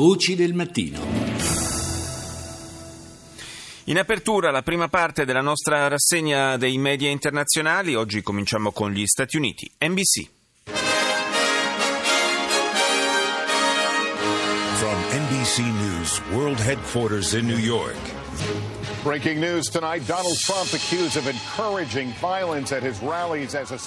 Voci del mattino. In apertura la prima parte della nostra rassegna dei media internazionali, oggi cominciamo con gli Stati Uniti. NBC. From NBC News World Headquarters in New York.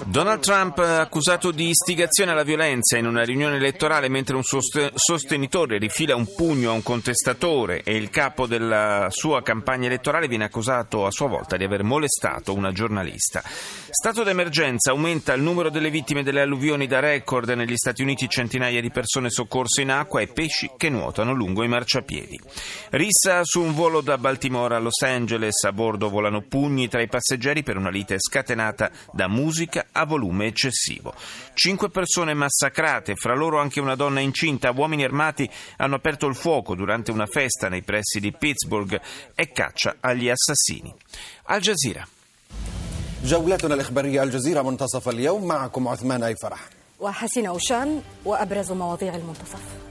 Donald Trump Trump accusato di istigazione alla violenza in una riunione elettorale mentre un sostenitore rifila un pugno a un contestatore e il capo della sua campagna elettorale viene accusato a sua volta di aver molestato una giornalista. Stato d'emergenza aumenta il numero delle vittime delle alluvioni da record negli Stati Uniti, centinaia di persone soccorse in acqua e pesci che nuotano lungo i marciapiedi. Rissa su un volo da Baltimora a Los Angeles, a bordo volano pugni tra i passeggeri per una lite scatenata da musica a volume eccessivo. Cinque persone massacrate, fra loro anche una donna incinta, uomini armati hanno aperto il fuoco durante una festa nei pressi di Pittsburgh e caccia agli assassini. Al Jazeera. جولتنا الإخبارية الجزيرة منتصف اليوم معكم عثمان أي فرح وحسين أوشان وأبرز مواضيع المنتصف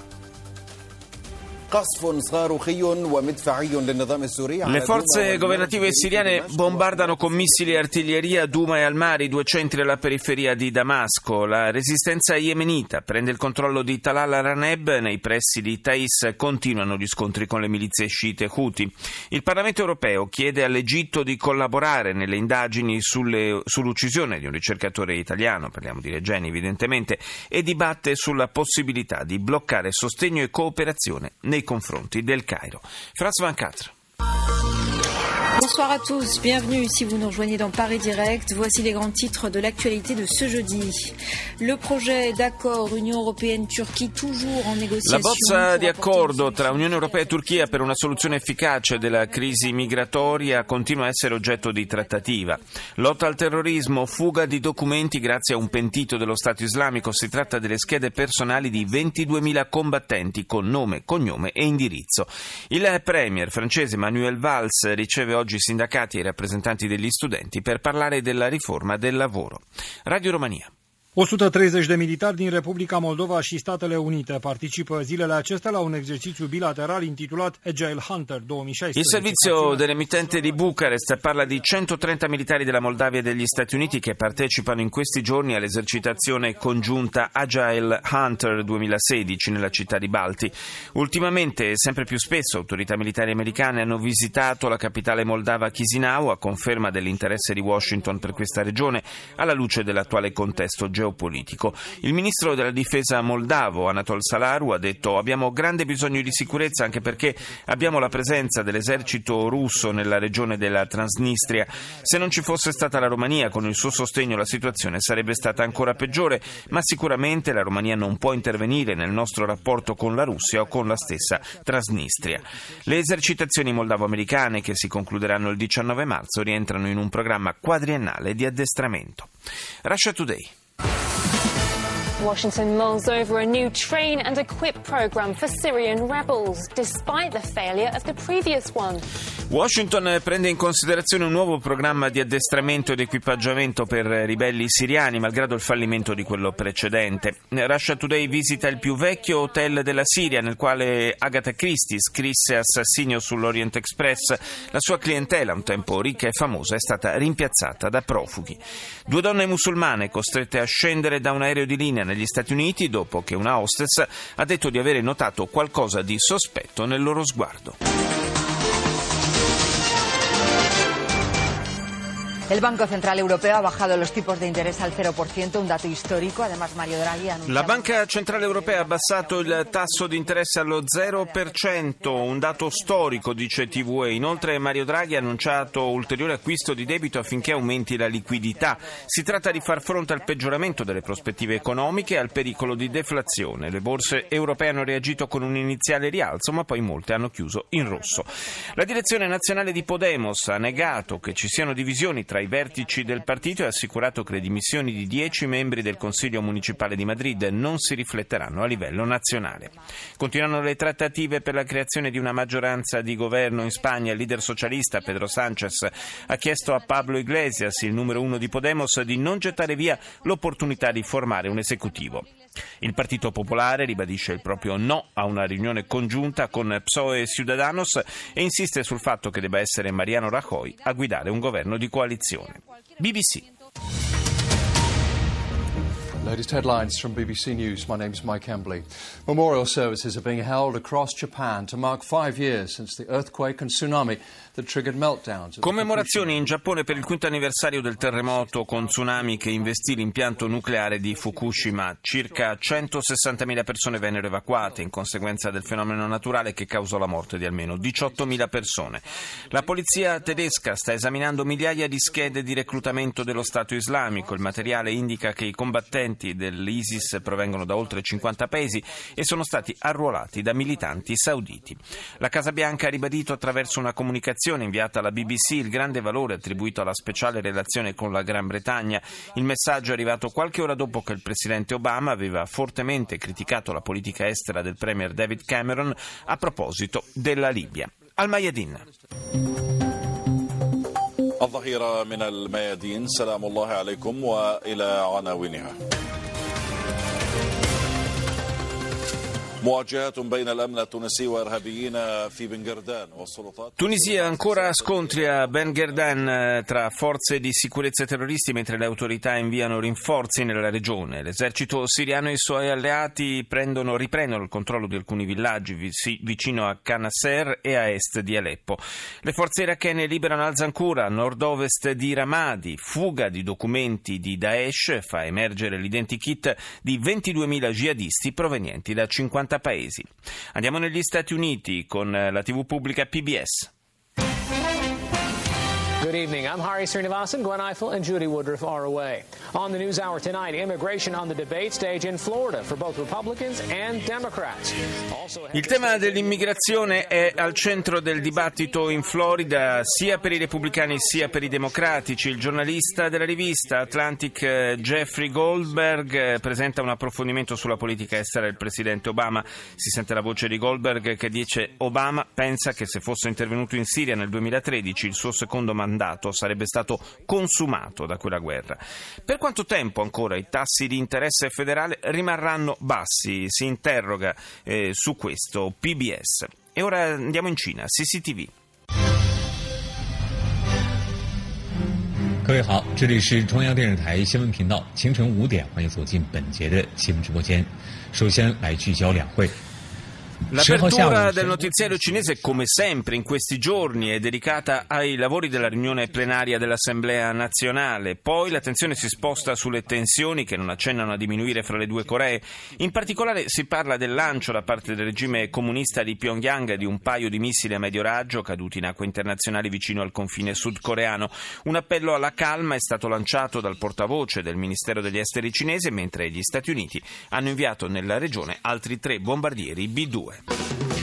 le forze governative siriane bombardano con missili e artiglieria Duma e Al-Mari, due centri alla periferia di Damasco. La resistenza yemenita prende il controllo di Talal Araneb. Nei pressi di Thais continuano gli scontri con le milizie sciite Houthi. Il Parlamento europeo chiede all'Egitto di collaborare nelle indagini sulle, sull'uccisione di un ricercatore italiano, parliamo di Regeni evidentemente, e dibatte sulla possibilità di bloccare sostegno e cooperazione nei confronti del Cairo. Franz Van Catre. Bonsoir à tous, bienvenue si vous nous rejoignez dans Paris Direct. Voici les grands titres de l'actualité de ce jeudi. Le projet d'accordo Unione Europea-Turchia toujours en négociation. La bozza di accordo tra Unione Europea e Turchia per una soluzione efficace della crisi migratoria continua a essere oggetto di trattativa. Lotta al terrorismo, fuga di documenti grazie a un pentito dello Stato islamico. Si tratta delle schede personali di 22.000 combattenti con nome, cognome e indirizzo. Il premier francese Manuel Valls riceve oggi sindacati e rappresentanti degli studenti per parlare della riforma del lavoro. Radio Romania. 130 de militari din Republica Moldova și Statele Unite participă zilele acestea la un exercițiu bilateral intitulat Agile Hunter 2016. Il servizio dell'emittente di Bucarest parla di 130 militari della Moldavia e degli Stati Uniti che partecipano in questi giorni all'esercitazione congiunta Agile Hunter 2016 nella città di Balti. Ultimamente, sempre più spesso, autorità militari americane hanno visitato la capitale moldava Chisinau a conferma dell'interesse di Washington per questa regione alla luce dell'attuale contesto geopolitico geopolitico. Il ministro della difesa moldavo Anatol Salaru ha detto abbiamo grande bisogno di sicurezza anche perché abbiamo la presenza dell'esercito russo nella regione della Transnistria. Se non ci fosse stata la Romania con il suo sostegno la situazione sarebbe stata ancora peggiore, ma sicuramente la Romania non può intervenire nel nostro rapporto con la Russia o con la stessa Transnistria. Le esercitazioni moldavo-americane che si concluderanno il 19 marzo rientrano in un programma quadriennale di addestramento. Russia Today. Washington mulls over a new train and equip program for Syrian rebels, despite the failure of the previous one. Washington prende in considerazione un nuovo programma di addestramento ed equipaggiamento per ribelli siriani, malgrado il fallimento di quello precedente. Russia Today visita il più vecchio hotel della Siria, nel quale Agatha Christie scrisse Assassinio sull'Orient Express. La sua clientela, un tempo ricca e famosa, è stata rimpiazzata da profughi. Due donne musulmane costrette a scendere da un aereo di linea negli Stati Uniti dopo che una hostess ha detto di avere notato qualcosa di sospetto nel loro sguardo. El Banco Central Europeo ha bajado los tipos de interés al 0%, un dato histórico. Además, Mario Draghi ha La Banca Centrale Europea ha abbassato il tasso di interesse allo 0%, un dato storico, dice TVE. Inoltre Mario Draghi ha annunciato ulteriore acquisto di debito affinché aumenti la liquidità. Si tratta di far fronte al peggioramento delle prospettive economiche e al pericolo di deflazione. Le borse europee hanno reagito con un iniziale rialzo, ma poi molte hanno chiuso in rosso. La direzione nazionale di Podemos ha negato che ci siano divisioni tra ai vertici del partito e ha assicurato che le dimissioni di dieci membri del Consiglio municipale di Madrid non si rifletteranno a livello nazionale. Continuano le trattative per la creazione di una maggioranza di governo in Spagna. Il leader socialista Pedro Sánchez ha chiesto a Pablo Iglesias, il numero uno di Podemos, di non gettare via l'opportunità di formare un esecutivo. Il Partito Popolare ribadisce il proprio no a una riunione congiunta con PSOE e Ciudadanos e insiste sul fatto che debba essere Mariano Rajoy a guidare un governo di coalizione. BBC. Latest headlines from BBC News. My name is Mike Embley. Memorial services are being held across Japan to mark five years since the earthquake and tsunami. Commemorazioni in Giappone per il quinto anniversario del terremoto con tsunami che investì l'impianto nucleare di Fukushima. Circa 160.000 persone vennero evacuate in conseguenza del fenomeno naturale che causò la morte di almeno 18.000 persone. La polizia tedesca sta esaminando migliaia di schede di reclutamento dello Stato islamico. Il materiale indica che i combattenti dell'ISIS provengono da oltre 50 paesi e sono stati arruolati da militanti sauditi. La Casa Bianca ha ribadito attraverso una comunicazione inviata alla BBC il grande valore attribuito alla speciale relazione con la Gran Bretagna. Il messaggio è arrivato qualche ora dopo che il presidente Obama aveva fortemente criticato la politica estera del premier David Cameron a proposito della Libia. Al Mayadin. الظهيرة من الميادين سلام الله عليكم وإلى عناوينها Tunisia ancora scontri a Ben Gerdan eh, tra forze di sicurezza e terroristi mentre le autorità inviano rinforzi nella regione. L'esercito siriano e i suoi alleati prendono, riprendono il controllo di alcuni villaggi vicino a Canasser e a est di Aleppo. Le forze irachene liberano Al-Zankura, a nord-ovest di Ramadi. Fuga di documenti di Daesh fa emergere l'identikit di 22.000 jihadisti provenienti da 50 paesi. Andiamo negli Stati Uniti con la TV pubblica PBS. Good evening. I'm Hari Srinivasan. Gwen Eiffel and Judy Woodruff are away. On the news hour tonight, immigration on the debate stage in Florida for both Republicans and Democrats. Il tema dell'immigrazione è al centro del dibattito in Florida sia per i repubblicani sia per i democratici. Il giornalista della rivista Atlantic eh, Jeffrey Goldberg eh, presenta un approfondimento sulla politica estera del presidente Obama. Si sente la voce di Goldberg che dice Obama pensa che se fosse intervenuto in Siria nel 2013 il suo secondo mandato mandato sarebbe stato consumato da quella guerra. Per quanto tempo ancora i tassi di interesse federale rimarranno bassi? Si interroga eh, su questo PBS. E ora andiamo in Cina, CCTV. 各位好，这里是中央电视台新闻频道，清晨五点，欢迎走进本节的新闻直播间。首先来聚焦两会。 L'apertura del notiziario cinese, come sempre in questi giorni, è dedicata ai lavori della riunione plenaria dell'Assemblea nazionale. Poi l'attenzione si sposta sulle tensioni che non accennano a diminuire fra le due Coree. In particolare si parla del lancio da parte del regime comunista di Pyongyang di un paio di missili a medio raggio caduti in acque internazionali vicino al confine sudcoreano. Un appello alla calma è stato lanciato dal portavoce del Ministero degli Esteri cinese, mentre gli Stati Uniti hanno inviato nella regione altri tre bombardieri B-2. elsewhere.